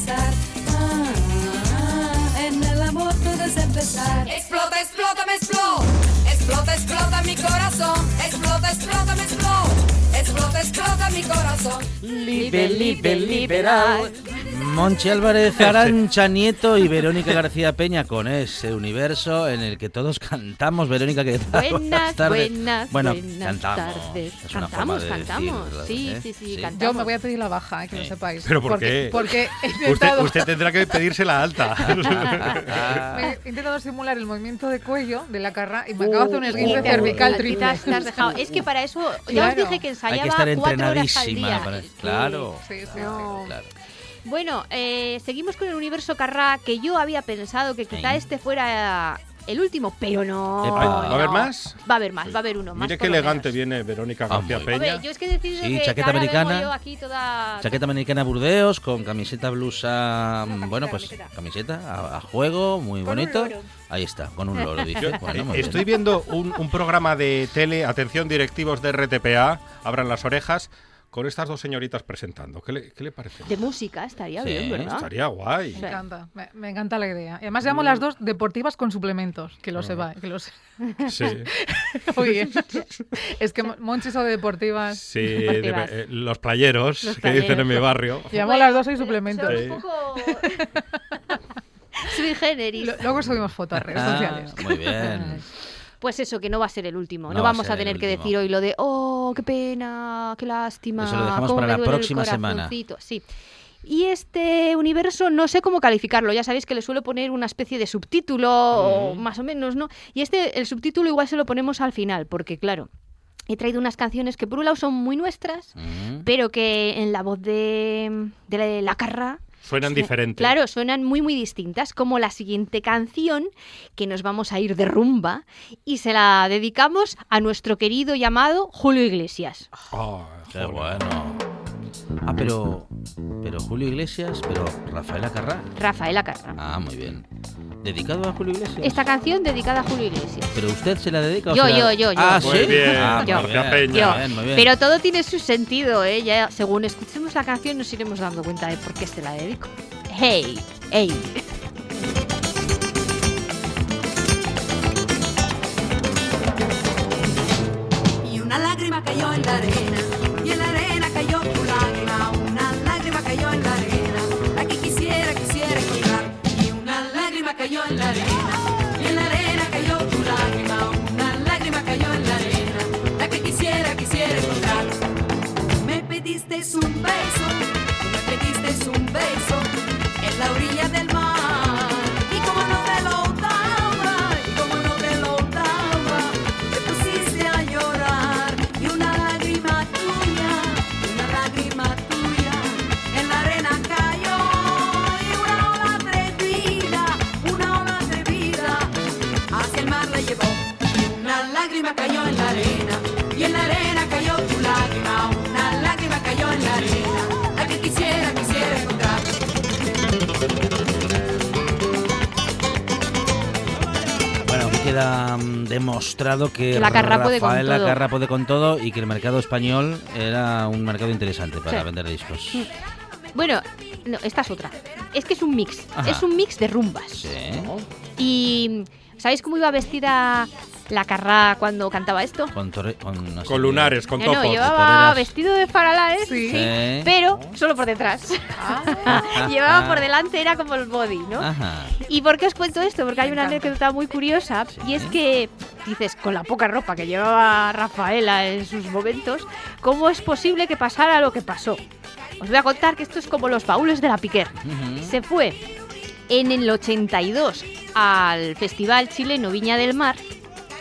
Empezar. Ah, ah, en el amor todo es empezar. Explota, explota, me explota. Explota, explota mi corazón. Explota, explota, me explota. Explota, explota mi corazón. Libe, libe, liberal. Monchi Álvarez Arancha Nieto y Verónica García Peña con ese universo en el que todos cantamos. Verónica, ¿qué tal? Buenas, tardes. buenas, bueno, buenas cantamos. tardes. Es una Cantamos, forma de cantamos. decirlo, sí, ¿eh? sí, sí, Sí. cantamos. Yo me voy a pedir la baja, eh, que lo Eh. sepáis. ¿Pero por porque, qué? Porque he Usted, intentado, usted tendrá que pedirse la alta. he intentado simular el movimiento de cuello de la carra y me Uh, acabo de hacer un y esguince cervical triple. has- te has dejado. Es que para eso, ya os dije que Hay ensayaba que estar cuatro horas al entrenadísima. día. para- Sí. Claro. Sí, sí, sí. No. Claro. Bueno, eh, seguimos con el universo Carrá, que yo había pensado que quizá Sí. este fuera el último, pero no. Epa. ¿Va a haber más? Va a haber más, va a haber uno más. Mire qué elegante menos. viene Verónica Ah, García muy Peña. Yo es que he decidido Sí, que chaqueta americana. yo aquí toda... Chaqueta americana Burdeos con camiseta blusa, camiseta, bueno, pues camiseta. camiseta a, a juego, muy Con un bonito. loro. Ahí está, con un loro, dice. Bueno, eh, estoy viendo un, un programa de tele, atención directivos de RTPA, abran las orejas, con estas dos señoritas presentando. ¿Qué le, qué le parece? De música estaría Sí, bien, ¿verdad? Estaría guay. Me encanta, me, me encanta la idea. Y además llamo las dos deportivas con suplementos, que lo sepáis. Que lo se- Sí, Muy bien. es que Monchi son de deportivas. sí de- eh, los playeros Los que dicen en mi barrio. Llamo a las dos y suplementos. Sí. un poco... Sui generis. Luego subimos fotos a redes Ah, sociales. muy bien. Pues eso, que no va a ser el último. No, No va a vamos a tener que decir hoy lo de, oh, qué pena, qué lástima. Eso lo dejamos para la próxima semana. corazoncito". Sí. Y este universo no sé cómo calificarlo. Ya sabéis que le suelo poner una especie de subtítulo, o más o menos, ¿no? Y este, el subtítulo igual se lo ponemos al final, porque claro, he traído unas canciones que por un lado son muy nuestras, Mm. pero que en la voz de, de la, la Carra Suenan Sue- diferentes. Claro, suenan muy muy distintas, como la siguiente canción que nos vamos a ir de rumba y se la dedicamos a nuestro querido llamado Julio Iglesias. Ah, Qué bueno. Ah, pero, pero Julio Iglesias, pero Rafael Acarrá. Rafael Acarra. Ah, muy bien. ¿Dedicado a Julio Iglesias? Esta canción dedicada a Julio Iglesias. ¿Pero usted se la dedica o Yo, se la- yo, yo, yo. Ah, Muy ¿sí? bien, Ah, Yo. muy García bien, Peña. muy bien, muy bien. Pero todo tiene su sentido, ¿eh? Ya, según escuchemos la canción nos iremos dando cuenta de por qué se la dedico. Hey, hey. Y una lágrima cayó en la arena, en la arena, y en la arena cayó tu lágrima. Una lágrima cayó en la arena, la que quisiera, quisiera encontrar. Me pediste un beso, demostrado que, Que la Carrá puede con todo. Carrá puede con todo y que el mercado español era un mercado interesante para Sí. vender discos. Bueno, no, esta es otra. Es que es un mix. Ajá. Es un mix de rumbas. Sí. Y ¿sabéis cómo iba vestida la Carrá cuando cantaba esto? Con, torre- con, lunares, con No, no, topos. llevaba toreras. vestido de faralaes, Sí. Sí. pero solo por detrás. llevaba por delante, era como el body, ¿no? Ajá. ¿Y por qué os cuento esto? Porque hay una anécdota muy curiosa y es que dices, con la poca ropa que llevaba Rafaela en sus momentos, ¿cómo es posible que pasara lo que pasó? Os voy a contar que esto es como los baúles de la Piquer. Se fue en el 82 al Festival Chileno Viña del Mar,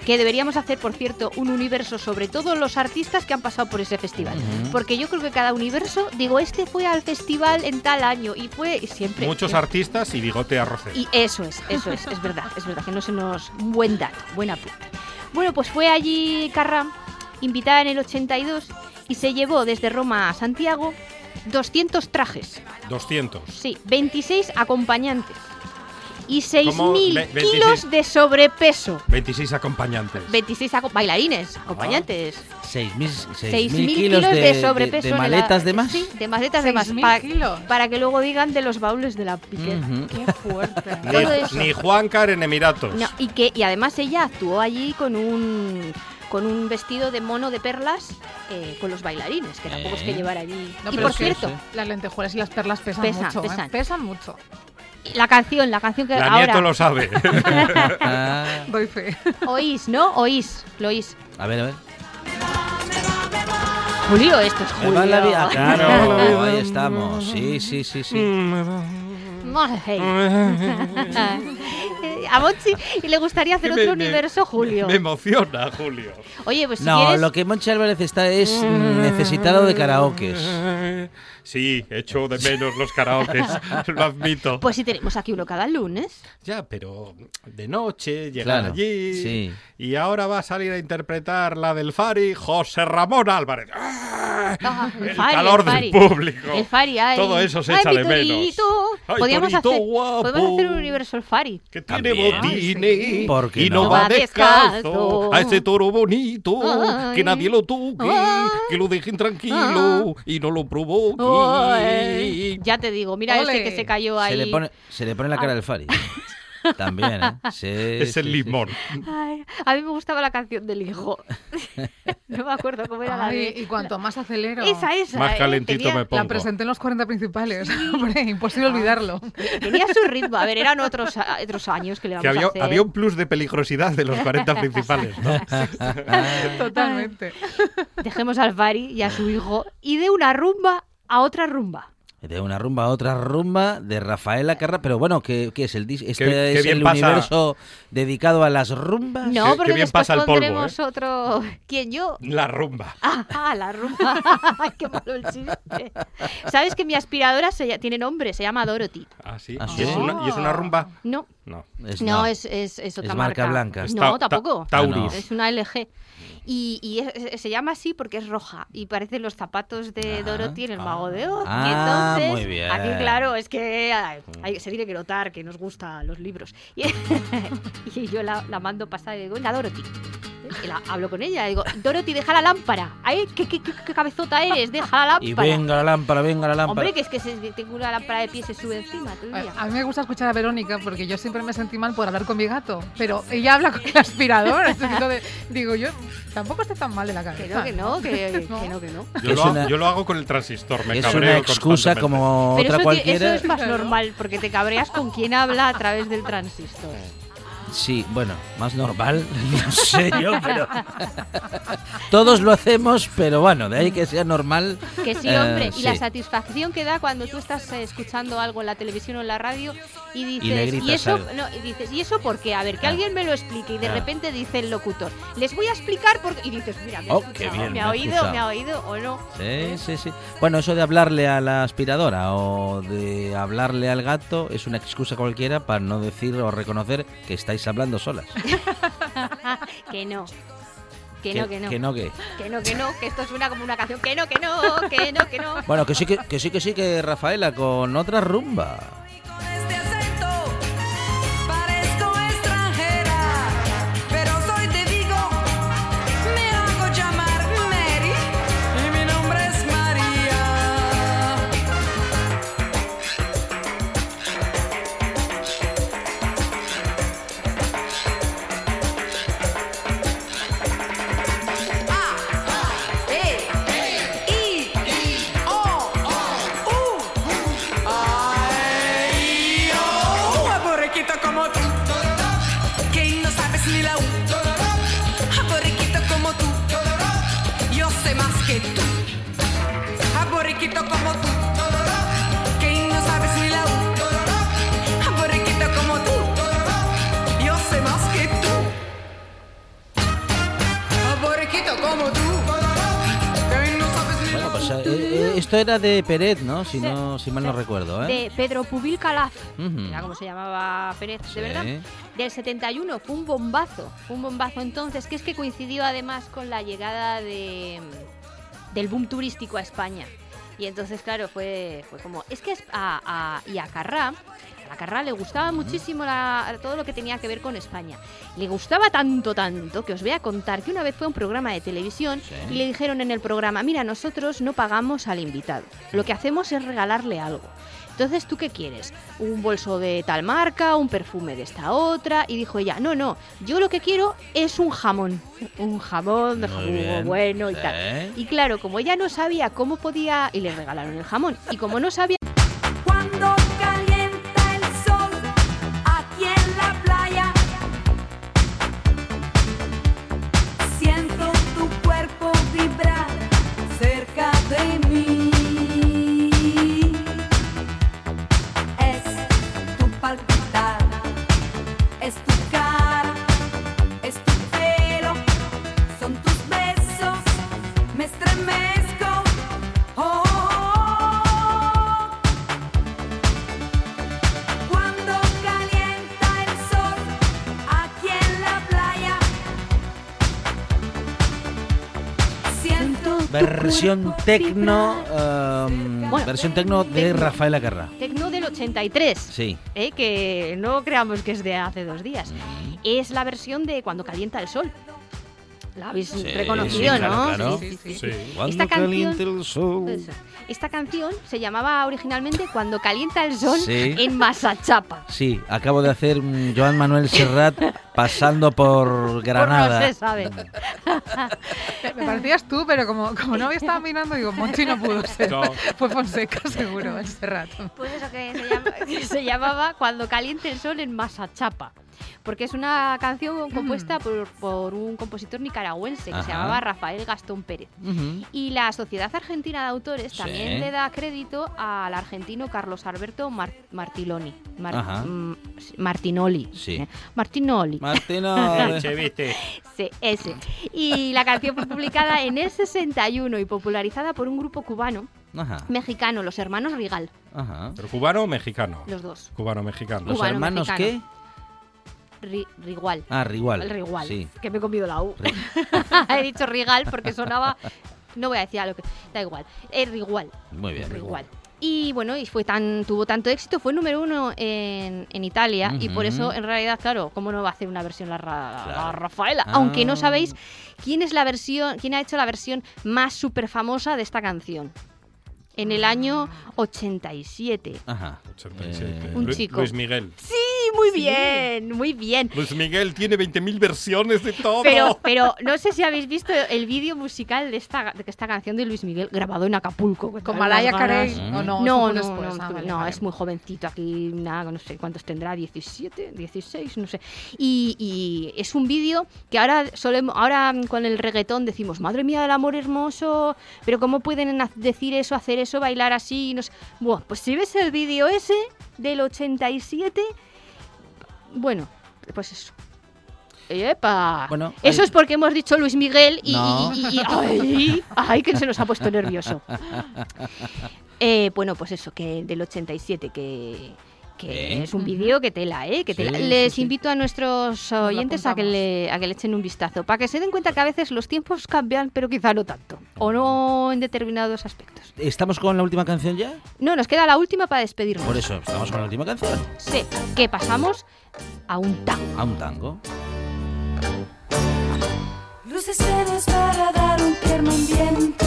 que deberíamos hacer, por cierto, un universo sobre todos los artistas que han pasado por ese festival. Porque yo creo que cada universo, digo, este fue al festival en tal año y fue y siempre... Muchos siempre- artistas y bigote arrocero. y eso es, eso es, es verdad, es verdad, que no se nos... Un buen dato, buen apunte. Bueno, pues fue allí Carram, invitada en el 82, y se llevó desde Roma a Santiago 200 trajes, 200. sí, 26 acompañantes y ¿Cómo? 6.000 Ve- 26. kilos de sobrepeso. 26 acompañantes. 26 aco- bailarines, acompañantes. 6.000 6.000 6.000 kilos de, sobrepeso. de la- maletas de más. Sí, de maletas de más. 6.000 Para, para que luego digan de los baúles de la Piquet. Ujú. Qué fuerte. Ni, ni Juancar en Emiratos. No, y que y además ella actuó allí con un con un vestido de mono de perlas eh, con los bailarines, que tampoco es que Eh. llevar allí. No, y por cierto, sí. Las lentejuelas y las perlas pesan, Pesan, mucho. ¿eh? pesan. Pesan mucho. La canción, la canción que La ahora nieto lo sabe. Ah, Doy fe. oís, ¿no? Oís, lo oís. a ver, a ver. Julio, esto es Me Julio. va la vida. Claro, ahí estamos. Sí, sí, sí, sí. A Monchi y le gustaría hacer otro me- universo Julio. Me emociona, Julio. Oye, pues si No, quieres lo que Monchi Álvarez está es necesitado de karaokes. Sí, echo de menos los karaokes, lo admito. pues si tenemos aquí uno cada lunes. Ya, pero de noche, llegar Claro, allí. sí. Y ahora va a salir a interpretar la del Fari, José Ramón Álvarez. ¡Ah! Ah, el el Fari, calor el del público. El Fari, ay. Todo eso se Ay, echa de menos. Ay, podríamos, hacer, guapo. podemos hacer un universo el Fari. Que tiene botines ¿Por qué y no? no va Va descalzo a ese toro bonito Ay. que nadie lo toque, Ay. que lo dejen tranquilo y no lo provoque. Ya te digo, mira Ole. ese que se cayó ahí. Se le pone, se le pone la cara del Fari. También, ¿eh? Sí, Es el sí, sí. limón. Ay, a mí me gustaba la canción del hijo. no me acuerdo cómo era la de... y cuanto más acelero. Esa, esa. Más ¿eh? calentito tenía, me pongo. La presenté en los 40 principales. Hombre, imposible olvidarlo. tenía su ritmo. A ver, eran otros, otros años que le Que vamos había, a hacer. había un plus de peligrosidad de los 40 principales, ¿no? Totalmente. Dejemos al Fari y a su hijo. Y de una rumba a otra rumba. De una rumba a otra rumba de Rafaela Carrá, pero bueno, ¿qué, qué es el dis- Este Qué- es el pasa- universo dedicado a las rumbas. No, qué porque bien después pasa el polvo, pondremos otro... ¿Quién, yo? La rumba. Ah, la rumba. Ay, qué malo el chiste. ¿Sabes que mi aspiradora se, tiene nombre? Se llama Dorothy. Ah, sí. Ah, ¿Y, sí. es una, ¿Y es una rumba? No, No. Es- no, es, es, es otra Es marca blanca. No, ta- ta- tampoco. Tauris. Es una LG. Y, y es- se llama así porque es roja y parecen los zapatos de Ah, Dorothy en el mago de Oz. Ah, y entonces, muy bien. aquí claro, es que ay, hay- se tiene que notar que nos gustan los libros. Y, y yo la, la mando pasar y digo, venga, Dorothy. Y la- hablo con ella, digo, Dorothy, deja la lámpara. Ay, ¿qué, qué, qué- qué cabezota eres? Deja la Y lámpara. venga la lámpara, venga la lámpara. Hombre, que es que se- tengo una lámpara de pie y se sube encima todo el A día. a mí me gusta escuchar a Verónica porque yo siempre me sentí mal por hablar con mi gato, pero ella habla con el aspirador. entonces digo, yo tampoco estoy tan mal de la Que cabeza. no, que no, que, No. que no, que no. Yo, Es lo, una- yo lo hago con el transistor, me es cabreo una excusa como Pero otra eso, cualquiera. eso es más normal, porque te cabreas con quien habla a través del transistor. Sí, bueno, más normal, no sé yo, pero todos lo hacemos, pero bueno, de ahí que sea normal. Que sí, eh, hombre. y la satisfacción que da cuando tú estás eh, escuchando algo en la televisión o en la radio y dices, gritas eso, algo. no, y dices, ¿y eso por qué? A ver, que Ah. alguien me lo explique. Y de Ah. repente dice el locutor, les voy a explicar por qué. Y dices, mira, me, Oh, bien, me ha ha oído, escuchado. me ha oído o no. Sí, sí, sí. Bueno, eso de hablarle a la aspiradora o de hablarle al gato es una excusa cualquiera para no decir o reconocer que estáis hablando solas. que no. Que no, que no. Que no, que. Que no, que no, que esto suena como una canción. Que no, que no, que no, que no. Bueno, que sí, que, que sí, que sí, que Rafaela con otra rumba. loquito como. Esto era de Peret, ¿no? Si no, si mal no recuerdo, ¿eh? de Pedro Pubil Calaf, Ujú. era como se llamaba Pérez, Sí. de verdad. Del 71, fue un bombazo, fue un bombazo entonces, que es que coincidió además con la llegada de, del boom turístico a España. Y entonces, claro, fue, fue como... Es que a, a- y a Carrá, a Carrá le gustaba muchísimo la- todo lo que tenía que ver con España. Le gustaba tanto, tanto, que os voy a contar que una vez fue a un programa de televisión Sí. y le dijeron en el programa, mira, nosotros no pagamos al invitado, lo que hacemos es regalarle algo. Entonces, ¿tú qué quieres? ¿Un bolso de tal marca? ¿Un perfume de esta otra? Y dijo ella, no, no, yo lo que quiero es un jamón. Un jamón de jugo bueno y tal. Y claro, como ella no sabía cómo podía... Y le regalaron el jamón. Y como no sabía Versión tecno, um, Bueno, versión tecno de tecno. Rafaela Carrá. Tecno del 83. Sí. ¿eh? que no creamos que es de hace dos días. Es la versión de Cuando calienta el sol. La habéis Sí, reconocido, sí, claro, ¿no? claro. Sí, sí, sí. Sí. Cuando Esta canción- caliente el sol. Eso. Esta canción se llamaba originalmente Cuando calienta el sol Sí. en Masachapa. Sí, acabo de hacer Joan Manuel Serrat pasando por Por no Granada. se sabe. Me parecías tú, pero como, como no había estado mirando, digo, Monchi no pudo ser. No. Fue Fonseca, seguro, ese rato. Pues eso que se, llama- que se llamaba Cuando caliente el sol en Masachapa. Porque es una canción compuesta por, por un compositor nicaragüense que se llamaba Rafael Gastón Pérez. Y la Sociedad Argentina de Autores Sí. también le da crédito al argentino Carlos Alberto Mar- Martiloni. Mar- Ajá. mm, Martinoli. Sí. Eh, Martinoli. Viste. Sí, ese. Y la canción fue publicada en el 61 y popularizada por un grupo cubano, Ajá, mexicano, los hermanos Rigal, ajá. ¿Pero cubano o mexicano? los dos. Cubano-mexicano. ¿Los Cubano, hermanos mexicano. qué? Ri- Rigual. Ah, Rigual. El Rigual. Sí. Que me he comido la U. He dicho Rigal porque sonaba. No voy a decir a lo que. Da igual. Es Rigual. Muy bien. Rigual. Y bueno, y fue tan, tuvo tanto éxito, fue número uno en, en Italia y por eso, en realidad, claro, ¿cómo no va a hacer una versión la, Ra- la Claro. Rafaela? Ah. Aunque no sabéis quién es la versión, quién ha hecho la versión más súper famosa de esta canción. En el año 87. Ajá. 87. Eh, Un Lu- chico. Luis Miguel. Sí, muy bien, muy bien. Luis Miguel tiene 20.000 versiones de todo. Pero, pero no sé si habéis visto el vídeo musical de esta, de esta canción de Luis Miguel grabado en Acapulco. Con Malaya. Carey. Mm. ¿O no? No, no, no, después. no, Ah, vale, no, vale. es muy jovencito aquí, nada, no sé cuántos tendrá, 17, 16, no sé. Y, y es un vídeo que ahora solemos, ahora con el reggaetón decimos, madre mía del amor hermoso, pero ¿cómo pueden decir eso, hacer eso, bailar así? No sé. Buah, pues si ves el vídeo ese del 87, bueno, pues eso. ¡Epa! Bueno, Eso hay- es porque hemos dicho Luis Miguel y, No. y- y- y- ¡ay! ¡Ay, que se nos ha puesto nervioso! Eh, bueno, pues eso, que del 87, que, que es un vídeo que tela, ¿eh? Que tela. sí, Les sí. invito a nuestros oyentes a que, le, a que le echen un vistazo, para que se den cuenta que a veces los tiempos cambian, pero quizá no tanto, o no en determinados aspectos. ¿Estamos con la última canción ya? No, nos queda la última para despedirnos. Por eso, estamos con la última canción. Sí, que pasamos a un tango. A un tango. Luces para dar un tierno ambiente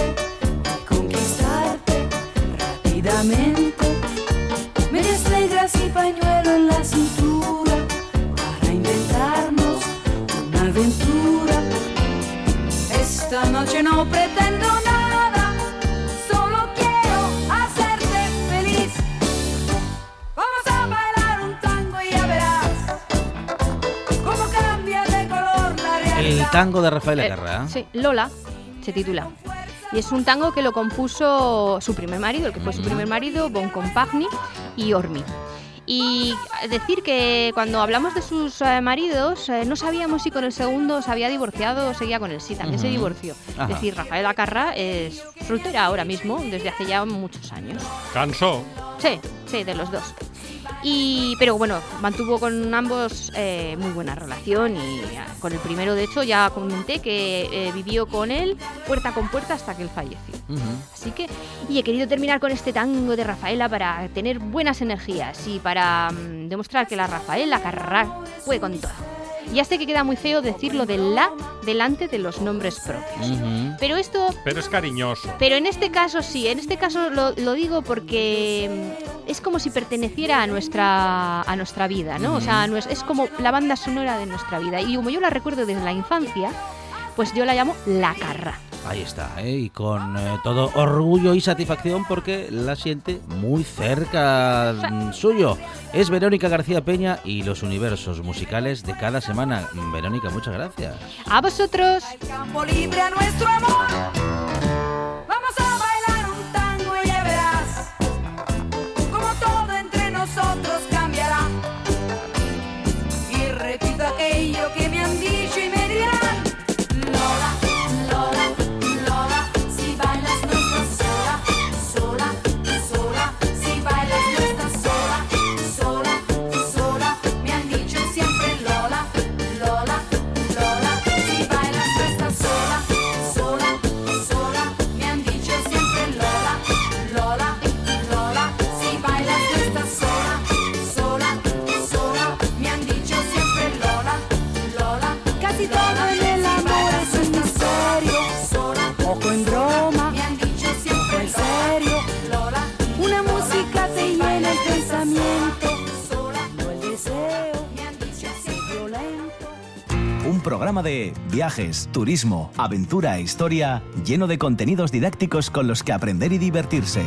no pretendo nada, solo quiero hacerte feliz. Vamos a bailar un tango y ya verás cómo cambia de color la El realidad. tango de Rafaela Eh, Carrá. sí, Lola se titula. Y es un tango que lo compuso su primer marido, el que fue su primer marido, Bon Compagni y Ormi. Y decir que cuando hablamos de sus eh, maridos, eh, no sabíamos si con el segundo se había divorciado o seguía con él. Sí, también se divorció. Ajá. Es decir, Rafael Acarra es soltera ahora mismo, desde hace ya muchos años. Cansó. Sí, sí, de los dos. Y, pero bueno, mantuvo con ambos eh, muy buena relación y ah, con el primero, de hecho, ya comenté que eh, vivió con él puerta con puerta hasta que él falleció. Así que, y he querido terminar con este tango de Rafaela para tener buenas energías y para mm, demostrar que la Rafaela Carrá puede con todo. Ya sé que queda muy feo decirlo de la delante de los nombres propios. Pero esto Pero es cariñoso. pero en este caso sí, en este caso lo, lo digo porque mm, es como si perteneciera a nuestra, a nuestra vida, ¿no? O sea, no es, es como la banda sonora de nuestra vida. Y como yo la recuerdo desde la infancia, pues yo la llamo La Carra. Ahí está, ¿eh? y con eh, todo orgullo y satisfacción porque la siente muy cerca mm, suyo. Es Verónica García Peña y los universos musicales de cada semana. Verónica, muchas gracias. A vosotros. campo libre a nuestro amor. Vamos a programa de viajes, turismo, aventura e historia lleno de contenidos didácticos con los que aprender y divertirse.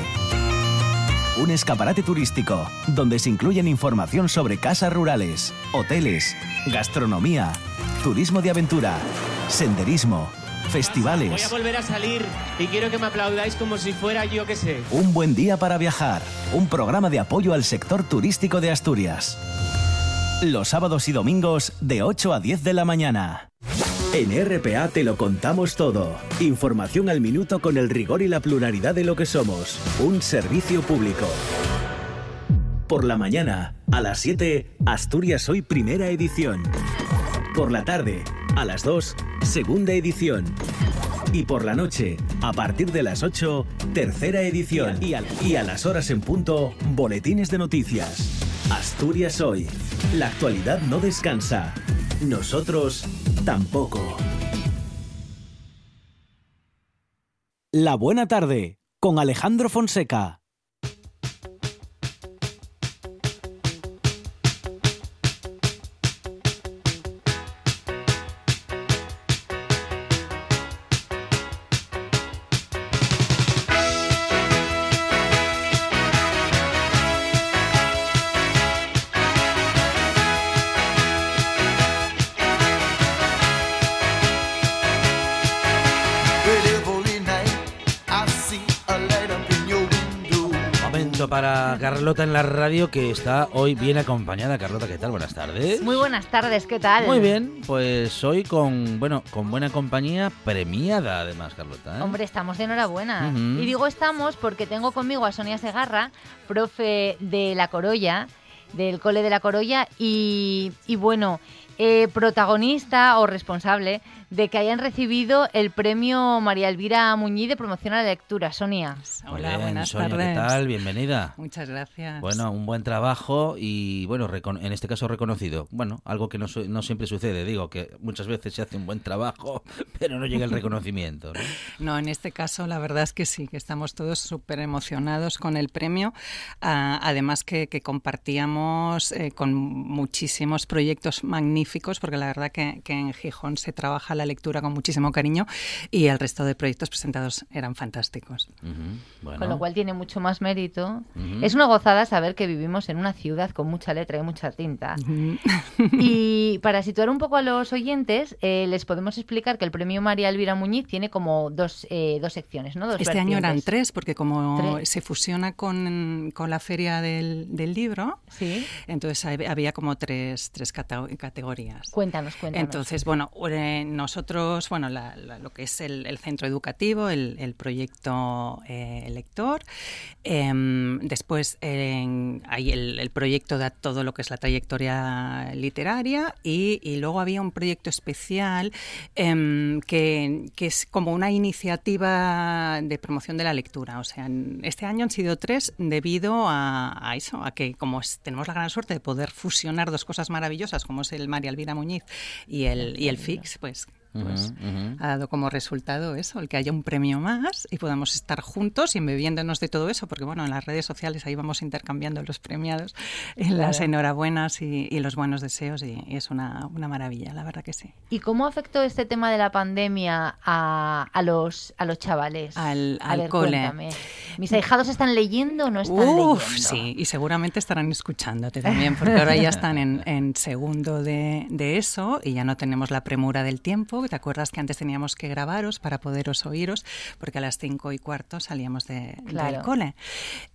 Un escaparate turístico donde se incluyen información sobre casas rurales, hoteles, gastronomía, turismo de aventura, senderismo, Voy festivales. a volver a salir y quiero que me aplaudáis como si fuera yo que sé. Un buen día para viajar. Un programa de apoyo al sector turístico de Asturias. Los sábados y domingos de 8 a 10 de la mañana. En RPA te lo contamos todo. Información al minuto con el rigor y la pluralidad de lo que somos. Un servicio público. Por la mañana, a las 7, Asturias Hoy Primera Edición. Por la tarde, a las 2, Segunda Edición. Y por la noche, a partir de las 8, tercera edición. Y a, las horas en punto, boletines de noticias. Asturias hoy. La actualidad no descansa. Nosotros tampoco. La buena tarde, con Alejandro Fonseca. Carlota en la radio que está hoy bien acompañada. Carlota, ¿qué tal? Buenas tardes. Muy buenas tardes, ¿qué tal? Muy bien, pues hoy con bueno con buena compañía premiada además, Carlota. ¿eh? Hombre, estamos de enhorabuena. Ujú. Y digo estamos porque tengo conmigo a Sonia Segarra, profe de La Corolla, del Cole de La Corolla, y, y bueno, eh, protagonista o responsable de que hayan recibido el premio María Elvira Muñiz de promoción a la lectura. Sonia. Hola, bien, buenas Sonia, tardes. ¿qué tal? Bienvenida. Muchas gracias. Bueno, un buen trabajo y, bueno, en este caso reconocido. Bueno, algo que no, su- no siempre sucede. Digo que muchas veces se hace un buen trabajo, pero no llega el reconocimiento. ¿no? No, en este caso la verdad es que sí, que estamos todos súper emocionados con el premio. Ah, además que, que compartíamos eh, con muchísimos proyectos magníficos magníficos, porque la verdad que, que en Gijón se trabaja la lectura con muchísimo cariño y el resto de proyectos presentados eran fantásticos. Ujú, bueno. Con lo cual tiene mucho más mérito. Ujú. Es una gozada saber que vivimos en una ciudad con mucha letra y mucha tinta. Y para situar un poco a los oyentes, eh, les podemos explicar que el premio María Elvira Muñiz tiene como dos, eh, dos secciones, ¿no? Dos Este año eran vertientes. tres, porque como Tres. se fusiona con, con la feria del, del libro, Sí. entonces hab- había como tres, tres cata- categorías. Cuéntanos, cuéntanos. Entonces, bueno, eh, nosotros, bueno, la- la- lo que es el, el centro educativo, el, el proyecto eh, lector, em, después en- hay el, el proyecto de todo lo que es la trayectoria literaria y, y luego había un proyecto especial em, que, que es como una iniciativa de promoción de la lectura. O sea, este año han sido tres debido a, a eso, a que como tenemos la gran suerte de poder fusionar dos cosas maravillosas como es el María Elvira Muñiz y el, y el FIX, pues, pues ha dado como resultado eso, el que haya un premio más y podamos estar juntos y bebiéndonos de todo eso, porque bueno, en las redes sociales ahí vamos intercambiando los premiados, en las Claro. enhorabuenas y, y los buenos deseos y, y es una, una maravilla, la verdad que sí. ¿Y cómo afectó este tema de la pandemia a, a los, a los chavales? Al- a al ver, cole. cuéntame. ¿Mis ahijados están leyendo o no están Uf, leyendo? sí, y seguramente estarán escuchándote también, porque ahora ya están en, en segundo de, de eso y ya no tenemos la premura del tiempo. ¿Te acuerdas que antes teníamos que grabaros para poderos oíros? Porque a las cinco y cuarto salíamos de, Claro. del cole.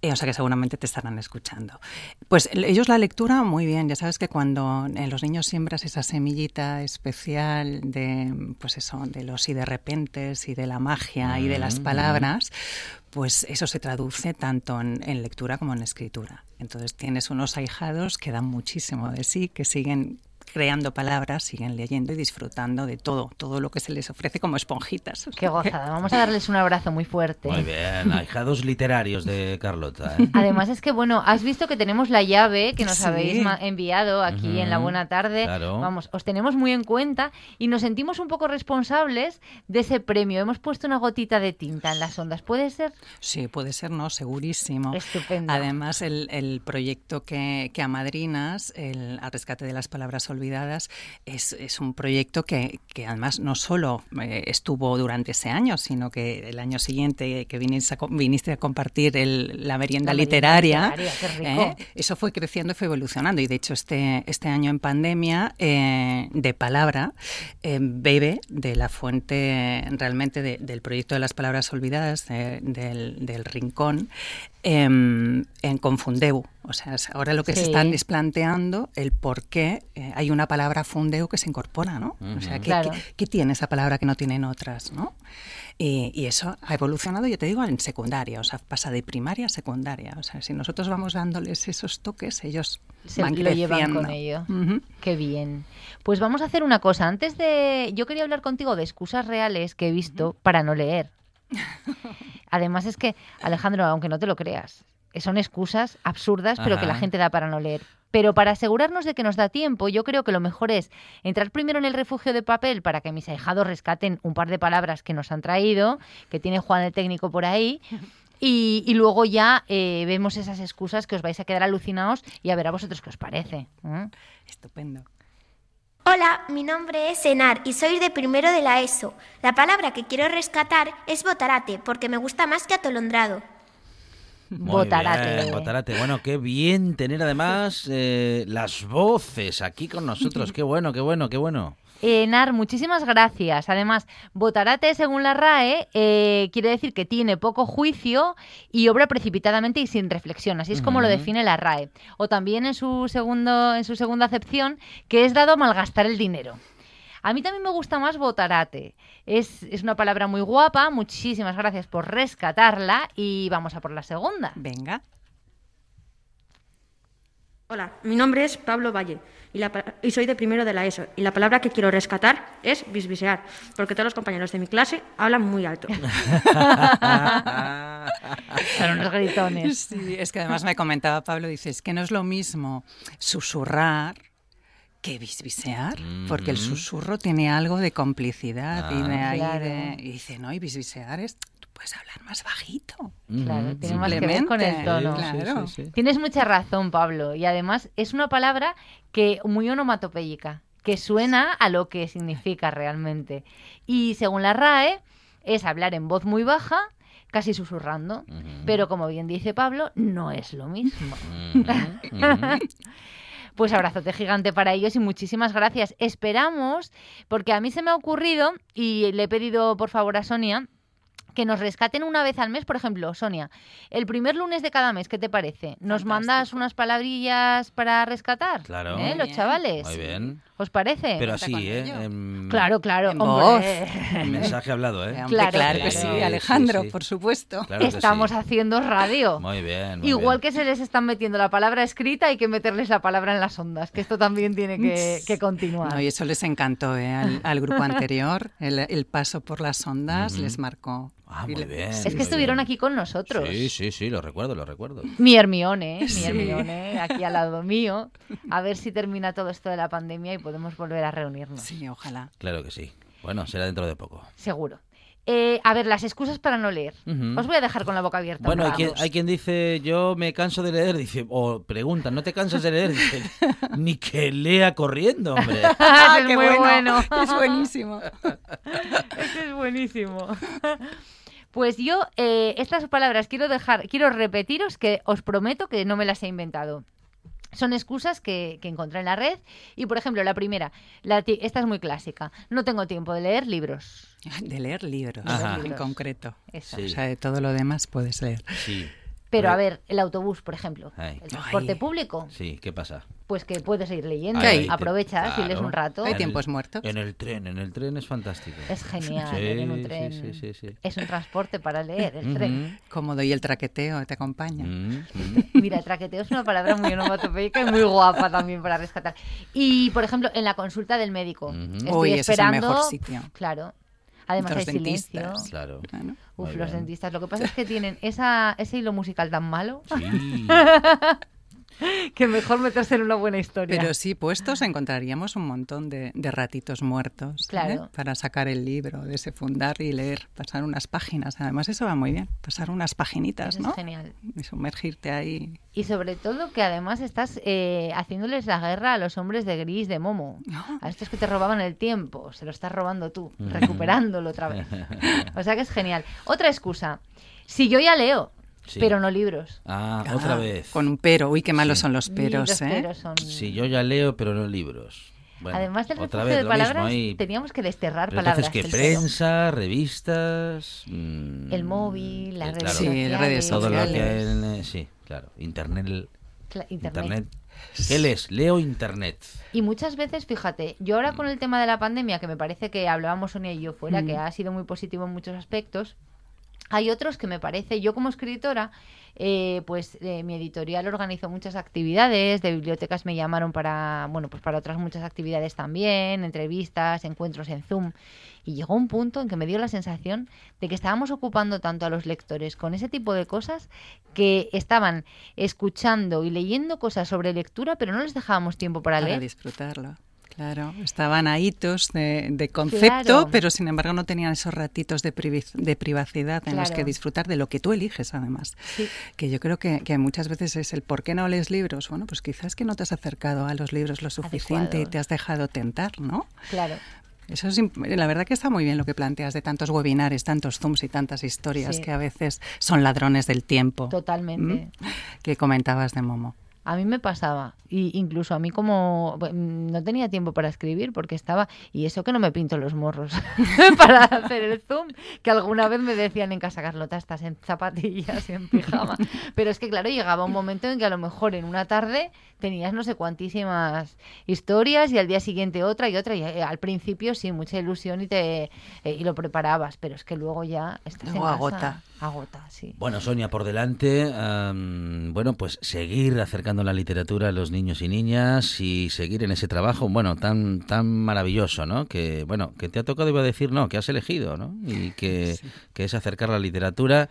Eh, o sea que seguramente te estarán escuchando. Pues el- ellos la lectura, muy bien. Ya sabes que cuando en los niños siembras esa semillita especial de, pues eso, de los y de repentes y de la magia y de las Mm, palabras, pues eso se traduce tanto en, en lectura como en escritura. Entonces tienes unos ahijados que dan muchísimo de sí, que siguen creando palabras, siguen leyendo y disfrutando de todo, todo lo que se les ofrece como esponjitas. Qué gozada. Vamos a darles un abrazo muy fuerte. Muy bien, ahijados literarios de Carlota. ¿eh? Además es que, bueno, has visto que tenemos la llave que nos Sí. habéis enviado aquí Ujú, en La Buena Tarde. claro. Vamos, os tenemos muy en cuenta y nos sentimos un poco responsables de ese premio. Hemos puesto una gotita de tinta en las ondas. ¿Puede ser? Sí, puede ser, no, segurísimo. Estupendo. Además, el, el proyecto que, que amadrinas, el Al rescate de las palabras olvidadas, es, es un proyecto que, que además no solo eh, estuvo durante ese año, sino que el año siguiente que viniste a, co- viniste a compartir el- la merienda La literaria. ¿eh? eso fue creciendo y fue evolucionando. Y de hecho, este, este año en pandemia, eh, de palabra, bebe de la fuente realmente de- del proyecto de las palabras olvidadas, de- del, del rincón, em, en Confundeu. O sea, ahora lo que se Sí. están es planteando el por qué eh, hay una palabra fundeu que se incorpora, ¿no? O sea. ¿qué, Claro. qué- qué tiene esa palabra que no tienen otras, ¿no? Y, y eso ha evolucionado, yo te digo, en secundaria, o sea, pasa de primaria a secundaria. O sea, si nosotros vamos dándoles esos toques, ellos Se van lo llevan con ello. Ujú. Qué bien. Pues vamos a hacer una cosa. Antes de. Yo quería hablar contigo de excusas reales que he visto para no leer. Además, es que, Alejandro, aunque no te lo creas, son excusas absurdas, pero que la gente da para no leer. Pero para asegurarnos de que nos da tiempo, yo creo que lo mejor es entrar primero en el refugio de papel para que mis ahijados rescaten un par de palabras que nos han traído, que tiene Juan el técnico por ahí. Y, y luego ya eh, vemos esas excusas que os vais a quedar alucinados y a ver a vosotros qué os parece. ¿eh? Estupendo. Hola, mi nombre es Enar y soy de primero de la ESO. La palabra que quiero rescatar es botarate, porque me gusta más que atolondrado. Muy Botarate. bien, Botarate. Bueno, qué bien tener además eh, las voces aquí con nosotros. Qué bueno, qué bueno, qué bueno. Enar, muchísimas gracias. Además, botarate, según la RAE, eh, quiere decir que tiene poco juicio y obra precipitadamente y sin reflexión. Así es como lo define la RAE. O también en su, segundo, en su segunda acepción, que es dado a malgastar el dinero. A mí también me gusta más botarate. Es, es una palabra muy guapa. Muchísimas gracias por rescatarla y vamos a por la segunda. Venga. Hola, mi nombre es Pablo Valle y, la pa- y soy de primero de la ESO. Y la palabra que quiero rescatar es bisbisear, porque todos los compañeros de mi clase hablan muy alto. Son unos gritones. Sí, es que además me comentaba Pablo, dices que no es lo mismo susurrar que bisbisear, porque el susurro tiene algo de complicidad y de Ah. ahí Claro. de- y dice, no, y bisbisear es, tú puedes hablar más bajito. Claro, tiene más que ver con el tono. claro. Tienes mucha razón, Pablo. Y además es una palabra que muy onomatopéyica, que suena a lo que significa realmente. Y según la RAE, es hablar en voz muy baja, casi susurrando. Pero como bien dice Pablo, no es lo mismo. Pues abrazote gigante para ellos y muchísimas gracias. Esperamos, porque a mí se me ha ocurrido y le he pedido por favor a Sonia que nos rescaten una vez al mes, por ejemplo, Sonia, el primer lunes de cada mes, ¿qué te parece? ¿Nos mandas unas palabrillas para rescatar? Claro. ¿Eh? Los chavales. Muy bien. ¿Os parece? Pero así, ¿eh? En- Claro, claro. En en mensaje hablado, ¿eh? Claro, claro, que sí, Alejandro, sí, sí. por supuesto. Claro que sí. Estamos haciendo radio. Muy bien. muy Igual bien. que se les están metiendo la palabra escrita, hay que meterles la palabra en las ondas, que esto también tiene que, que continuar. No, y eso les encantó ¿eh? al, al grupo anterior. El, el paso por las ondas les marcó. Ah, muy bien. es que estuvieron bien. aquí con nosotros. Sí, sí, sí, lo recuerdo, lo recuerdo. Mi Hermione, mi Sí. Hermione, aquí al lado mío. A ver si termina todo esto de la pandemia y podemos volver a reunirnos. Sí, ojalá. Claro que sí. Bueno, será dentro de poco. Seguro. Eh, a ver, las excusas para no leer. Os voy a dejar con la boca abierta. Bueno, hay quien, rato. hay quien dice, yo me canso de leer, dice, o preguntan, ¿no te cansas de leer? Dice, ni que lea corriendo, hombre. Ah, es qué muy bueno. Es buenísimo. Ese es buenísimo. Pues yo eh, estas palabras quiero dejar, quiero repetiros que os prometo que no me las he inventado. Son excusas que, que encontré en la red y, por ejemplo, la primera, la ti- esta es muy clásica. No tengo tiempo de leer libros. De leer libros, en concreto. Eso. Sí. O sea, de todo lo demás puedes leer. Sí. Pero a ver, el autobús, por ejemplo, Ay. el transporte Ay. público, Sí, ¿qué pasa? pues que puedes ir leyendo, te- aprovechas y lees un rato. Hay En tiempos el- muertos. En el tren, en el tren es fantástico. Es genial Sí, ir en un tren. sí, sí, sí. Es un transporte para leer, el tren. Cómodo y el traqueteo te acompaña. Mm, mm. Mira, traqueteo es una palabra muy onomatopeica y muy guapa también para rescatar. Y, por ejemplo, en la consulta del médico. Ujú. Estoy Uy, ese es el esperando. mejor sitio. Claro. Además Los hay silencio. dentistas. Claro. Claro. Uf, Muy los bien. dentistas. Lo que pasa es que tienen esa, ese hilo musical tan malo Sí. que mejor meterse en una buena historia. Pero sí, puestos encontraríamos un montón de, de ratitos muertos ¿eh? Para sacar el libro, desefundar y leer, pasar unas páginas. Además, eso va muy bien, pasar unas paginitas, Eso ¿no? es genial. Y sumergirte ahí. Y sobre todo que además estás eh, haciéndoles la guerra a los hombres de gris de Momo. A estos que te robaban el tiempo, se lo estás robando tú, recuperándolo otra vez. O sea que es genial. Otra excusa. Si yo ya leo, Sí. pero no libros. Ah, otra Ah, vez. Con un pero. Uy, qué malos Sí. son los peros, Los ¿eh? peros son- Sí, yo ya leo, pero no libros. Bueno, Además del otra refugio vez de palabras, ahí. teníamos que desterrar Pero palabras. entonces, pero. Prensa, revistas... mm, El móvil, las eh, redes claro, Sí, las redes Todo lo que hay sociales. en... eh, Sí, claro. Internet... Cla- Internet. Internet. ¿Qué lees? Leo Internet. Y muchas veces, fíjate, yo ahora con el tema de la pandemia, que me parece que hablábamos Sonia y yo fuera, Mm. que ha sido muy positivo en muchos aspectos, hay otros que me parece, yo como escritora, eh, pues eh, mi editorial organizó muchas actividades, de bibliotecas me llamaron para, bueno, pues para otras muchas actividades también, entrevistas, encuentros en Zoom. Y llegó un punto en que me dio la sensación de que estábamos ocupando tanto a los lectores con ese tipo de cosas que estaban escuchando y leyendo cosas sobre lectura, pero no les dejábamos tiempo para, Para leer. disfrutarlo. Claro, estaban a hitos de, de concepto, Claro. pero sin embargo no tenían esos ratitos de, privi- de privacidad en los que disfrutar de lo que tú eliges, además. Sí. Que yo creo que, que muchas veces es el por qué no lees libros. Bueno, pues quizás que no te has acercado a los libros lo suficiente y te has dejado tentar, ¿no? Claro. Eso es, la verdad que está muy bien lo que planteas de tantos webinares, tantos zooms y tantas historias Sí. que a veces son ladrones del tiempo. Totalmente. ¿Mm? Que comentabas de Momo. A mí me pasaba, y incluso a mí como mm, no tenía tiempo para escribir porque estaba, y eso que no me pinto los morros para hacer el zoom, que alguna vez me decían en casa, Carlota, estás en zapatillas y en pijama. Pero es que claro, llegaba un momento en que a lo mejor en una tarde tenías no sé cuantísimas historias y al día siguiente otra y otra, y eh, al principio sí, mucha ilusión y te eh, y lo preparabas, pero es que luego ya estás Luego en casa. agota. Agota, sí. Bueno, Sonia, por delante, am, bueno, pues seguir acercando la literatura a los niños y niñas y seguir en ese trabajo, bueno, tan tan maravilloso, ¿no? Que, bueno, que te ha tocado, iba a decir, no, que has elegido, ¿no? Y que, que es acercar la literatura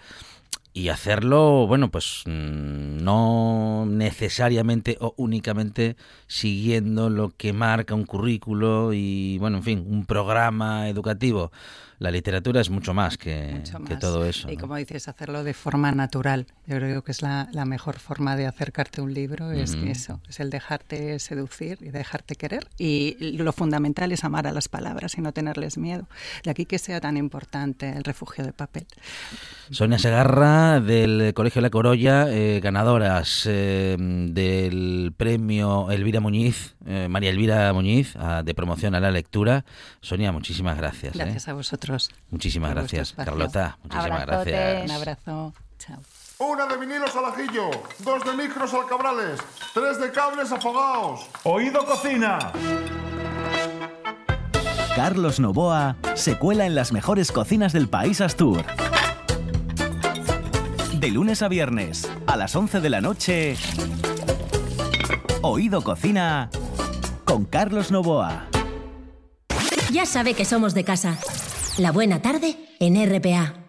y hacerlo, bueno, pues mm, no necesariamente o únicamente siguiendo lo que marca un currículo y, bueno, en fin, un programa educativo. La literatura es mucho más que, Mucho que más. todo eso. Y ¿no? como dices, hacerlo de forma natural. Yo creo que es la, la mejor forma de acercarte a un libro, es eso, es el dejarte seducir y dejarte querer. Y lo fundamental es amar a las palabras y no tenerles miedo. De aquí que sea tan importante el refugio de papel. Sonia Segarra del Colegio La Corolla, eh, ganadoras eh, del premio Elvira Muñiz, eh, María Elvira Muñiz, de promoción a la lectura. Sonia, muchísimas gracias. Gracias a vosotros. Muchísimas gracias. Carlota, muchísimas Abrazotes. gracias. Un abrazo. Chao. Una de vinilos al ajillo, dos de micros al cabrales, tres de cables afogados. Oído cocina. Carlos Novoa se cuela en las mejores cocinas del país Astur. De lunes a viernes, a las 11 de la noche, Oído Cocina con Carlos Novoa. Ya sabe que somos de casa. La buena tarde en RPA.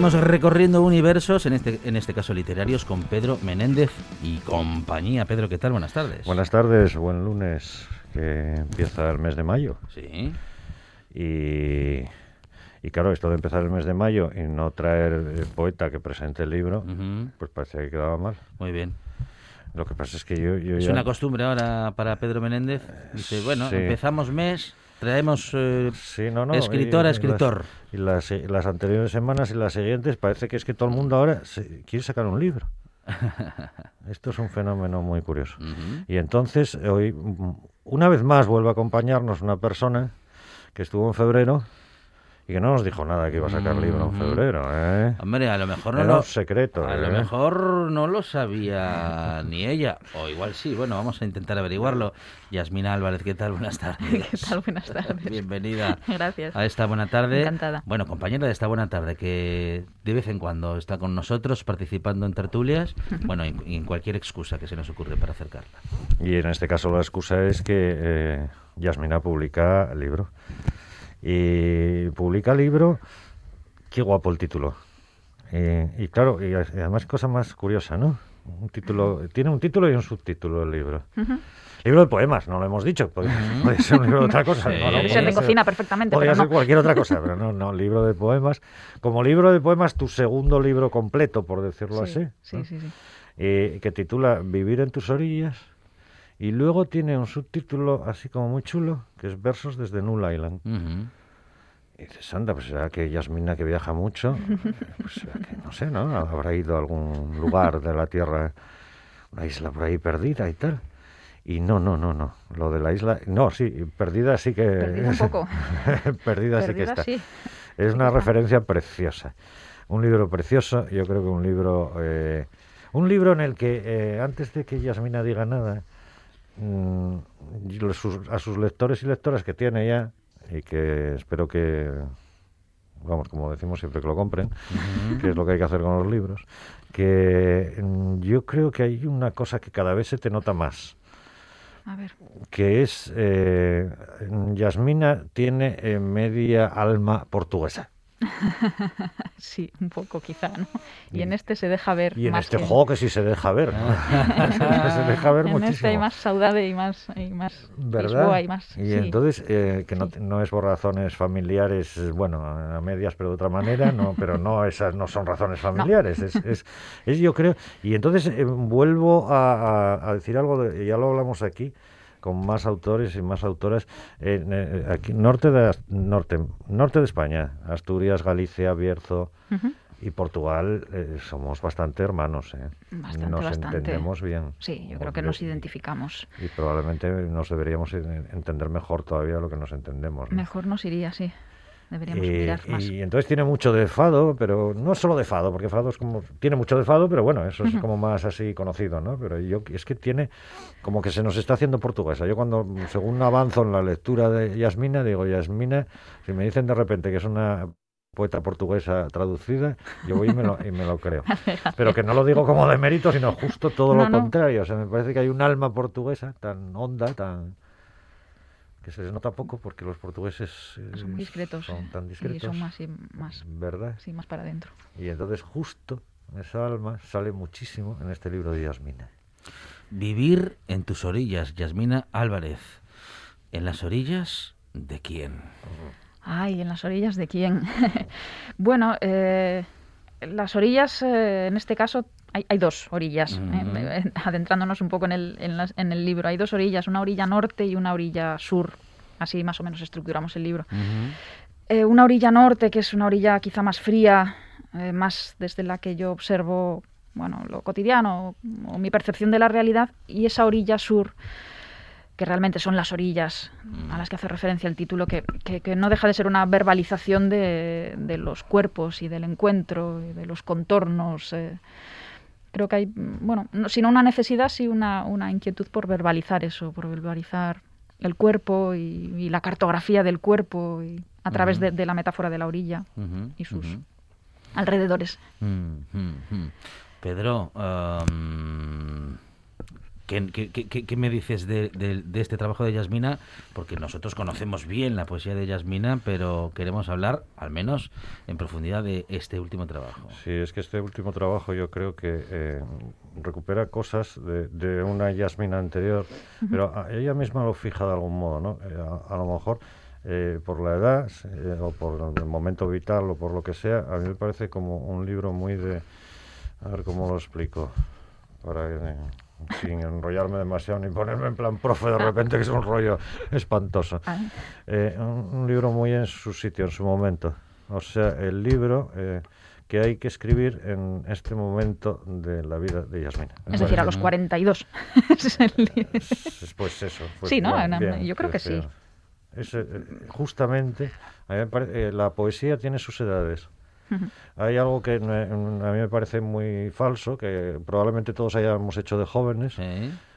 Seguimos recorriendo universos, en este, en este caso literarios, con Pedro Menéndez y compañía. Pedro, ¿qué tal? Buenas tardes. Buenas tardes, buen lunes, que empieza el mes de mayo. Sí. Y, y claro, esto de empezar el mes de mayo y no traer el poeta que presente el libro, pues parece que quedaba mal. Muy bien. Lo que pasa es que yo, yo Es ya- una costumbre ahora para Pedro Menéndez. Dice, bueno, sí. empezamos mes, traemos eh, No, no, escritor y- a escritor. Las, y las, las anteriores semanas y las siguientes parece que es que todo el mundo ahora se- quiere sacar un libro. Esto es un fenómeno muy curioso. Y entonces, hoy, una vez más, vuelve a acompañarnos una persona que estuvo en febrero y que no nos dijo nada que iba a sacar libro en Ujú. febrero. ¿eh? Hombre, a lo mejor no Era lo, secreto. a lo ¿eh? mejor no lo sabía ni ella, o igual sí. Bueno, vamos a intentar averiguarlo. Yasmina Álvarez, ¿qué tal? Buenas tardes. ¿Qué tal? Buenas tardes. Bienvenida Gracias. a esta buena tarde. Encantada. Bueno, compañera de esta buena tarde que de vez en cuando está con nosotros participando en tertulias, bueno, y y en cualquier excusa que se nos ocurre para acercarla. Y en este caso la excusa es que eh, Yasmina publica libro. Y publica libro, qué guapo el título. Y, y claro, y además cosa más curiosa, ¿no? Un título, tiene un título y un subtítulo el libro. Libro de poemas, no lo hemos dicho. Puede, puede ser un libro de otra cosa. Sí. no, Puede ser de podría cocina perfectamente, Podría pero ser no. cualquier otra cosa, pero no, no, libro de poemas. Como libro de poemas, tu segundo libro completo, por decirlo Sí, así. sí, ¿no? sí, sí. Eh, que titula Vivir en tus orillas. Y luego tiene un subtítulo así como muy chulo, que es Versos desde Null Island. Y dices, anda, pues será que Yasmina, que viaja mucho, pues será que, no sé, ¿no? Habrá ido a algún lugar de la Tierra, una isla por ahí perdida y tal. Y no, no, no, no. Lo de la isla, no, sí, perdida sí que... Perdida un poco. perdida, sí que está. sí. Es una referencia preciosa. Un libro precioso, yo creo que un libro... eh, Un libro en el que, eh, antes de que Yasmina diga nada, mm, a sus lectores y lectoras que tiene ya, y que espero que, vamos, como decimos siempre, que lo compren, que es lo que hay que hacer con los libros, que mm, yo creo que hay una cosa que cada vez se te nota más A ver. que es eh, Yasmina tiene eh, media alma portuguesa. sí, un poco quizá, ¿no? Y en este se deja ver Y en más este que- juego que sí se deja ver. se deja ver en muchísimo. este hay más saudade y más, y más ¿Verdad? Lisboa y más. Y sí. entonces, eh, que no, no es por razones familiares, bueno, a medias, pero de otra manera, no, pero no esas no son razones familiares, es, es, es yo creo. Y entonces eh, vuelvo a, a- a decir algo, de- ya lo hablamos aquí, con más autores y más autoras, eh, eh, aquí, norte de, norte, norte de España, Asturias, Galicia, Bierzo Ujú. y Portugal, eh, somos bastante hermanos, eh. Bastante, nos bastante. entendemos bien. Sí, yo creo que nos identificamos. y probablemente nos deberíamos en- entender mejor todavía lo que nos entendemos. ¿no? Mejor nos iría, sí. Deberíamos Eh, mirar más. y entonces tiene mucho de fado, pero no solo de fado, porque fado es como tiene mucho de fado, pero bueno, eso es como más así conocido, ¿no? Pero yo es que tiene como que se nos está haciendo portuguesa. Yo cuando según avanzo en la lectura de Yasmina digo Yasmina, si me dicen de repente que es una poeta portuguesa traducida, yo voy y me lo, y me lo creo. Pero que no lo digo como de mérito, sino justo todo No, lo no. contrario. O sea, me parece que hay un alma portuguesa tan honda, tan que se les nota poco porque los portugueses eh, Son muy discretos. son tan Y discretos. son más, y más, ¿verdad? sí, más para adentro. Y entonces justo esa alma sale muchísimo en este libro de Yasmina. Vivir en tus orillas, Yasmina Álvarez. ¿En las orillas de quién? Ay, ¿en las orillas de quién? bueno, eh, las orillas, eh, en este caso, hay, hay dos orillas. eh, Ujú. eh, adentrándonos un poco en el, en, las- en el libro, hay dos orillas, una orilla norte y una orilla sur. Así más o menos estructuramos el libro. Eh, una orilla norte, que es una orilla quizá más fría, eh, más desde la que yo observo bueno, lo cotidiano o, mi percepción de la realidad, y esa orilla sur, que realmente son las orillas a las que hace referencia el título, que, que- que no deja de ser una verbalización de, de los cuerpos y del encuentro y de los contornos. eh. Creo que hay, mm, bueno, no, sino una necesidad, sí una, una inquietud por verbalizar eso, por verbalizar el cuerpo y, y la cartografía del cuerpo y a través de, de la metáfora de la orilla y sus alrededores. Pedro, am, ¿qué, qué- qué- qué- me dices de, de- de este trabajo de Yasmina? Porque nosotros conocemos bien la poesía de Yasmina, pero queremos hablar, al menos, en profundidad de este último trabajo. Sí, es que este último trabajo yo creo que eh, recupera cosas de, de una Yasmina anterior, pero a- ella misma lo fija de algún modo, ¿no? Eh, a, a lo mejor eh, por la edad eh, o por el momento vital o por lo que sea, a mí me parece como un libro muy de... A ver cómo lo explico, para eh, sin enrollarme demasiado ni ponerme en plan profe de repente, que es un rollo espantoso. Eh, un, un libro muy en su sitio, en su momento. O sea, el libro eh, que hay que escribir en este momento de la vida de Yasmina. Es decir, a parece. los 42. Ese es el li- Es- Pues eso. pues Sí, ¿no? bien, Na- bien, yo creo que sí. Es, eh, justamente, a mí me pare- eh, la poesía tiene sus edades. Hay algo que me- a mí me parece muy falso, que probablemente todos hayamos hecho de jóvenes,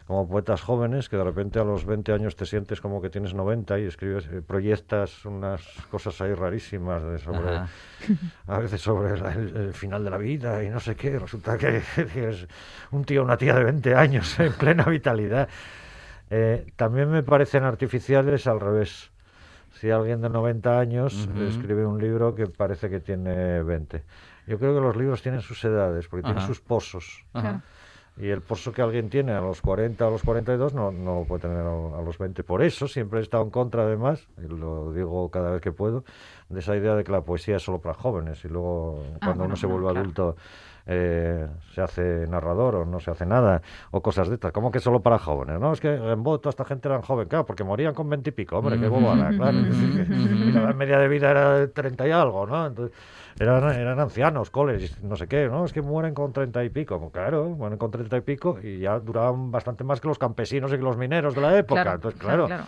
como poetas jóvenes, que de repente a los 20 años te sientes como que tienes 90 y escribes, eh, proyectas unas cosas ahí rarísimas de sobre, Ajá. a veces sobre la- el, el final de la vida y no sé qué. Resulta que es un tío o una tía de 20 años en plena vitalidad. Eh, también me parecen artificiales al revés. Si alguien de 90 años Ujú. escribe un libro que parece que tiene 20. Yo creo que los libros tienen sus edades, porque tienen Ajá. sus pozos. Ajá. Y el pozo que alguien tiene a los 40 o a los 42 no, no lo puede tener a, los 20. Por eso siempre he estado en contra, además, y lo digo cada vez que puedo, de esa idea de que la poesía es solo para jóvenes y luego Ah, cuando bueno, uno se bueno, vuelve claro. adulto eh, se hace narrador o no se hace nada o cosas de estas. ¿Cómo que solo para jóvenes? No, es que en Bo toda esta gente eran joven, claro, porque morían con 20 y pico, hombre, qué bobada, claro. y la edad media de vida era de 30 y algo, ¿no? Entonces, eran, eran ancianos, coles, no sé qué, ¿no? Es que mueren con 30 y pico. Pues Claro, mueren con 30 y pico y ya duraban bastante más que los campesinos y que los mineros de la época. Claro, Entonces, claro, claro.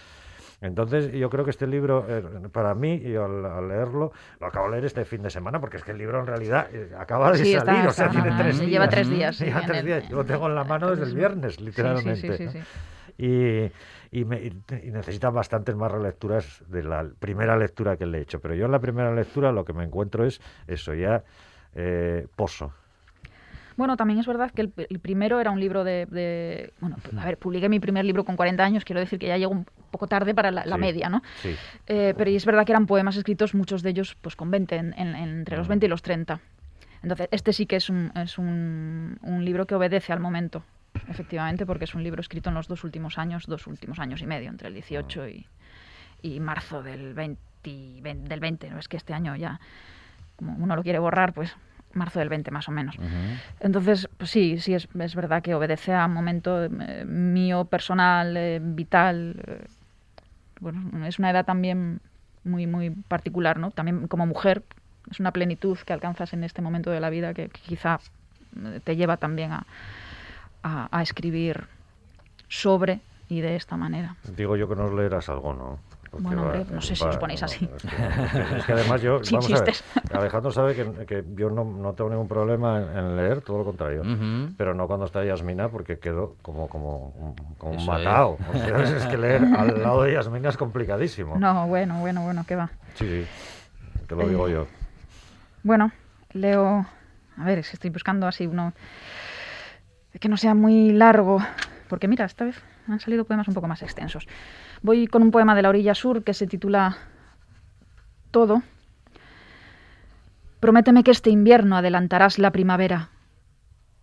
Entonces, yo creo que este libro, eh, para mí, y al, al leerlo, lo acabo de leer este fin de semana, porque es que el libro en realidad eh, acaba de Sí, está- salir, o sea, está- tiene tres días. lleva tres días, Lleva tres el- días. Yo lo tengo en la mano desde el viernes, literalmente. sí, sí, ¿no? sí. Y, y, me, y- y necesita bastantes más relecturas de la primera lectura que le he hecho. Pero yo en la primera lectura lo que me encuentro es eso, ya eh, pozo. Bueno, también es verdad que el, el primero era un libro de, de- Bueno, a ver, publiqué mi primer libro con 40 años, quiero decir que ya llegó un poco tarde para la, la Sí, media, ¿no? Sí. Eh, pero es verdad que eran poemas escritos, muchos de ellos pues con 20, en- en- en- entre los 20 y los 30. Entonces, este sí que es un, es un, un libro que obedece al momento, efectivamente, porque es un libro escrito en los dos últimos años, dos últimos años y medio, entre el 18 y, y marzo del 20, vein- del 20. No es que este año ya, como uno lo quiere borrar, pues marzo del 20 más o menos. Entonces, pues sí, sí, es, es verdad que obedece a un momento eh, mío, personal, eh, vital. eh, bueno, es una edad también muy, muy particular, ¿no? También como mujer, es una plenitud que alcanzas en este momento de la vida que, que quizá te lleva también a, a- a escribir sobre y de esta manera. Digo yo que nos leerás algo, ¿no? Porque Bueno, hombre, va- no sé si va- os ponéis así. Es que, es que- es que además yo, Sin vamos a ver. Alejandro sabe que, que yo no, no tengo ningún problema en, en leer, todo lo contrario. Pero no cuando está Yasmina, porque quedo como, como, como Eso matado. es. O sea, es, que leer al lado de Yasmina es complicadísimo. No, bueno, bueno, bueno, ¿qué va? Sí, sí, te lo digo Eh, yo. Bueno, leo. A ver, es que estoy buscando así uno que no sea muy largo. Porque mira, esta vez han salido poemas un poco más extensos. Voy con un poema de la orilla sur que se titula Todo. Prométeme que este invierno adelantarás la primavera,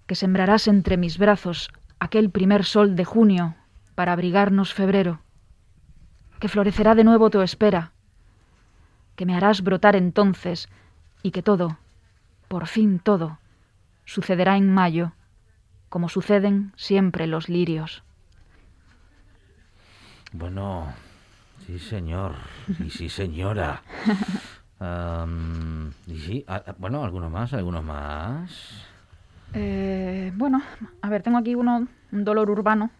que sembrarás entre mis brazos aquel primer sol de junio para abrigarnos febrero, que florecerá de nuevo tu espera, que me harás brotar entonces y que todo, por fin todo, sucederá en mayo, como suceden siempre los lirios. Bueno, sí señor, y sí señora. Am, y sí, bueno, alguno más, alguno más. Eh, bueno, a ver, tengo aquí uno, un dolor urbano.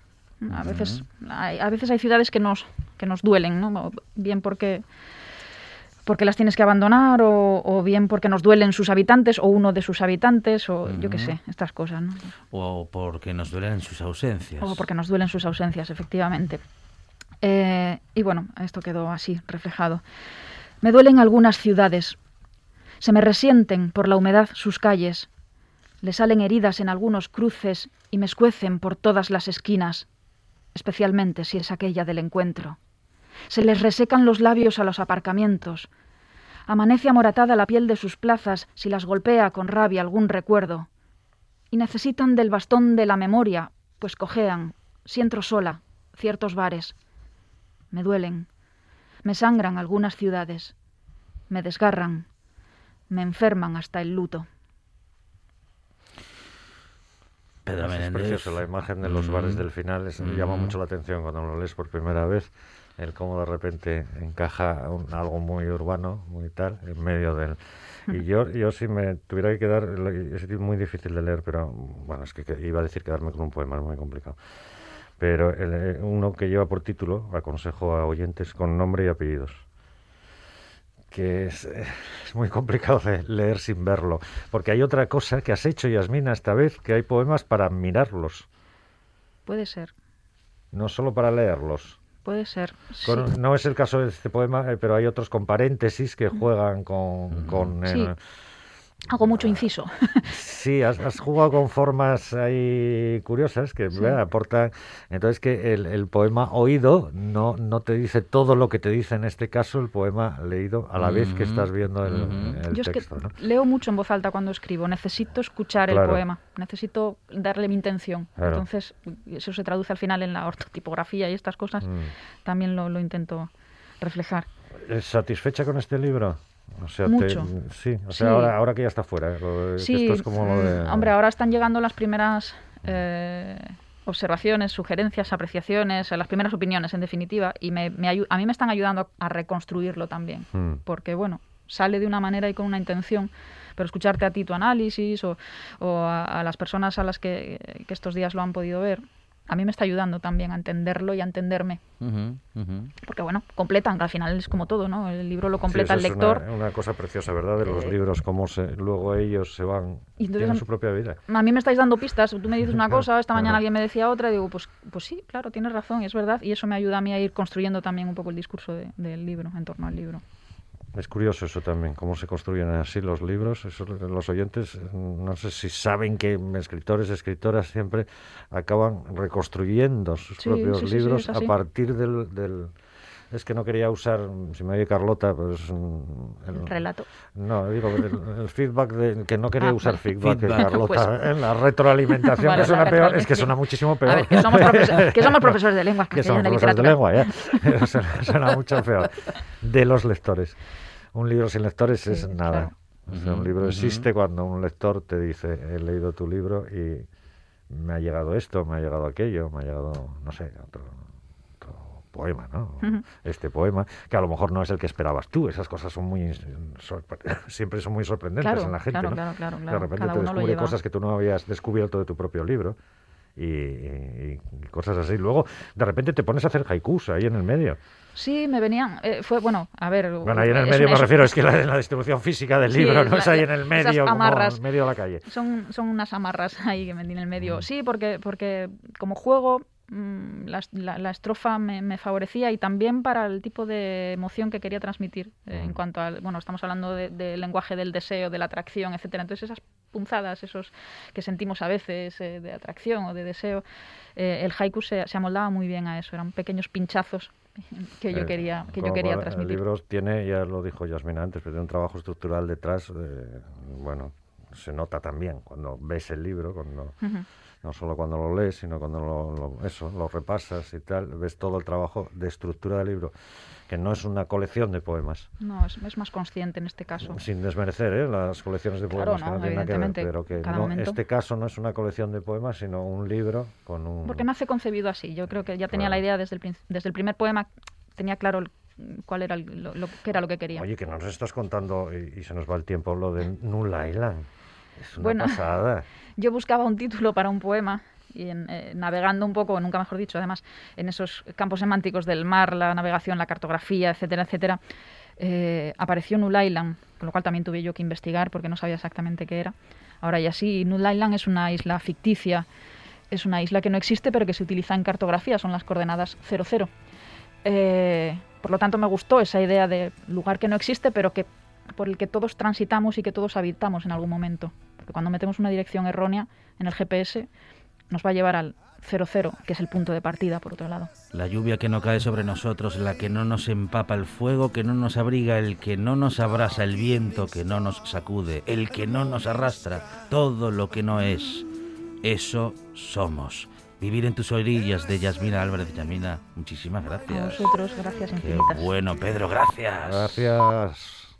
A veces, hay, a veces hay ciudades que nos, que nos duelen, ¿no? Bien porque, porque las tienes que abandonar o, o bien porque nos duelen sus habitantes o uno de sus habitantes o yo qué sé, estas cosas, ¿no? O porque nos duelen sus ausencias. O porque nos duelen sus ausencias, efectivamente. Eh, y bueno, esto quedó así, reflejado. Me duelen algunas ciudades. Se me resienten por la humedad sus calles. Le salen heridas en algunos cruces y me escuecen por todas las esquinas, especialmente si es aquella del encuentro. Se les resecan los labios a los aparcamientos. Amanece amoratada la piel de sus plazas si las golpea con rabia algún recuerdo. Y necesitan del bastón de la memoria, pues cojean, si entro sola, ciertos bares. Me duelen, me sangran algunas ciudades, me desgarran, me enferman hasta el luto. Pedro Es precioso la imagen de los bares Mm. del final, es- llama Mm. mucho la atención cuando lo lees por primera vez, el cómo de repente encaja un- algo muy urbano, muy tal, en medio del... Y yo, yo si me tuviera que quedar, es muy difícil de leer, pero bueno, es que, que iba a decir quedarme con un poema, es muy complicado. Pero el, eh, uno que lleva por título, aconsejo a oyentes con nombre y apellidos, que es, eh, es muy complicado de leer sin verlo, porque hay otra cosa que has hecho, Yasmina, esta vez, que hay poemas para mirarlos, Puede ser, no solo para leerlos. puede ser. Con- sí. No es el caso de este poema, eh, pero hay otros con paréntesis que juegan con... con Sí. el- Hago mucho inciso. Sí, has, has jugado con formas ahí curiosas que aportan. Entonces que el, el poema oído no, no te dice todo lo que te dice en este caso el poema leído a la vez que estás viendo el, el Yo es que texto. ¿no? leo mucho en voz alta cuando escribo. Necesito escuchar el poema. Necesito darle mi intención. Claro. Entonces, eso se traduce al final en la ortotipografía y estas cosas. Mm. También lo, lo intento reflejar. ¿Es ¿Satisfecha con este libro? O sea, te- Mucho. sí, o sea, Sí. Ahora, ahora que ya está fuera. ¿eh? Sí, esto es como lo de... mm, hombre, ahora están llegando las primeras eh, observaciones, sugerencias, apreciaciones, las primeras opiniones, en definitiva, y me, a mí me están ayudando a reconstruirlo también, Mm. porque, bueno, sale de una manera y con una intención, pero escucharte a ti tu análisis o, o a, a las personas a las que, que estos días lo han podido ver, a mí me está ayudando también a entenderlo y a entenderme. Porque bueno, completan, que al final es como todo, ¿no? El libro lo completa Sí, el eso es lector. Una, una cosa preciosa, ¿verdad? De los Eh, libros, cómo se, luego ellos se van, Y entonces tienen a- su propia vida. A mí me estáis dando pistas, tú me dices una cosa, esta mañana alguien me decía otra, y digo, pues, pues sí, claro, tienes razón, y es verdad, y eso me ayuda a mí a ir construyendo también un poco el discurso de- del libro, en torno al libro. Es curioso eso también, cómo se construyen así los libros. Eso, los oyentes, mm, no sé si saben que escritores, escritoras siempre acaban reconstruyendo sus Sí, propios sí, sí, sí, libros a partir del, del- Es que no quería usar, si me oye Carlota, pues... mm, el- Relato. No, digo, el, el feedback, de, que no quería Ah, usar feedback, de Feedback. Carlota, Pues- en la retroalimentación, Vale, que suena peor, es que suena muchísimo peor. A ver, que somos, profesor- que somos profesores de lengua Que somos castellana y profesores de lengua, ya. suena, suena mucho peor. De los lectores. Un libro sin lectores es nada. claro. O sea, un libro existe cuando un lector te dice, he leído tu libro y me ha llegado esto, me ha llegado aquello, me ha llegado, no sé, otro poema, ¿no? Este poema, que a lo mejor no es el que esperabas tú. Esas cosas son muy siempre son muy sorprendentes Claro, en la gente, claro, ¿no? claro, claro, De claro. repente Cada te descubre cosas que tú no habías descubierto de tu propio libro. Y, cosas así. Luego, de repente te pones a hacer haikus ahí en el medio. Sí, me venían, eh, fue, bueno, a ver... Bueno, ahí en el medio me refiero, es que la, la distribución física del Sí, libro, no la- es ahí en el medio, como en medio de la calle. Son, son unas amarras ahí que vendí en el medio. Mm. Sí, porque, porque como juego la, la- la estrofa me, me favorecía y también para el tipo de emoción que quería transmitir eh, Mm. en cuanto al, bueno, estamos hablando de- del lenguaje del deseo, de la atracción, etcétera. Entonces esas punzadas, esos que sentimos a veces eh, de atracción o de deseo, eh, el haiku se, se amoldaba muy bien a eso. Eran pequeños pinchazos que yo Eh, quería, que yo quería el transmitir. libro tiene, ya lo dijo Yasmina antes, pero tiene un trabajo estructural detrás, bueno, se nota también cuando ves el libro, cuando no solo cuando lo lees, sino cuando lo, lo- eso, lo repasas y tal, ves todo el trabajo de estructura del libro, que no es una colección de poemas. No, es, es más consciente en este caso. Sin desmerecer ¿eh? las colecciones de Claro, poemas, que no, no tienen que ver, pero que no- momento. este caso no es una colección de poemas, sino un libro con un... Porque nace concebido así. Yo creo que ya tenía Claro. la idea desde el, desde el primer poema, tenía claro el- cuál era el- lo, lo- qué era lo que quería. Oye, que nos estás contando, y, y se nos va el tiempo, lo de Null Island. Es una Bueno. pasada. Yo buscaba un título para un poema y en, eh, navegando un poco, nunca mejor dicho, además, en esos campos semánticos del mar, la navegación, la cartografía, etcétera, etcétera, eh, apareció Null Island, con lo cual también tuve yo que investigar porque no sabía exactamente qué era. Ahora ya sí, Null Island es una isla ficticia, es una isla que no existe pero que se utiliza en cartografía, son las coordenadas 00. Eh, por lo tanto, me gustó esa idea de lugar que no existe, pero que por el que todos transitamos y que todos habitamos en algún momento. Porque cuando metemos una dirección errónea en el GPS, nos va a llevar al 00, que es el punto de partida, por otro lado. La lluvia que no cae sobre nosotros, la que no nos empapa el fuego, que no nos abriga, el que no nos abrasa el viento, que no nos sacude, el que no nos arrastra, todo lo que no es. Eso somos. Vivir en tus orillas de Yasmina Álvarez. Yasmina, muchísimas A gracias. vosotros, gracias Qué infinitas. bueno, Pedro, gracias. Gracias.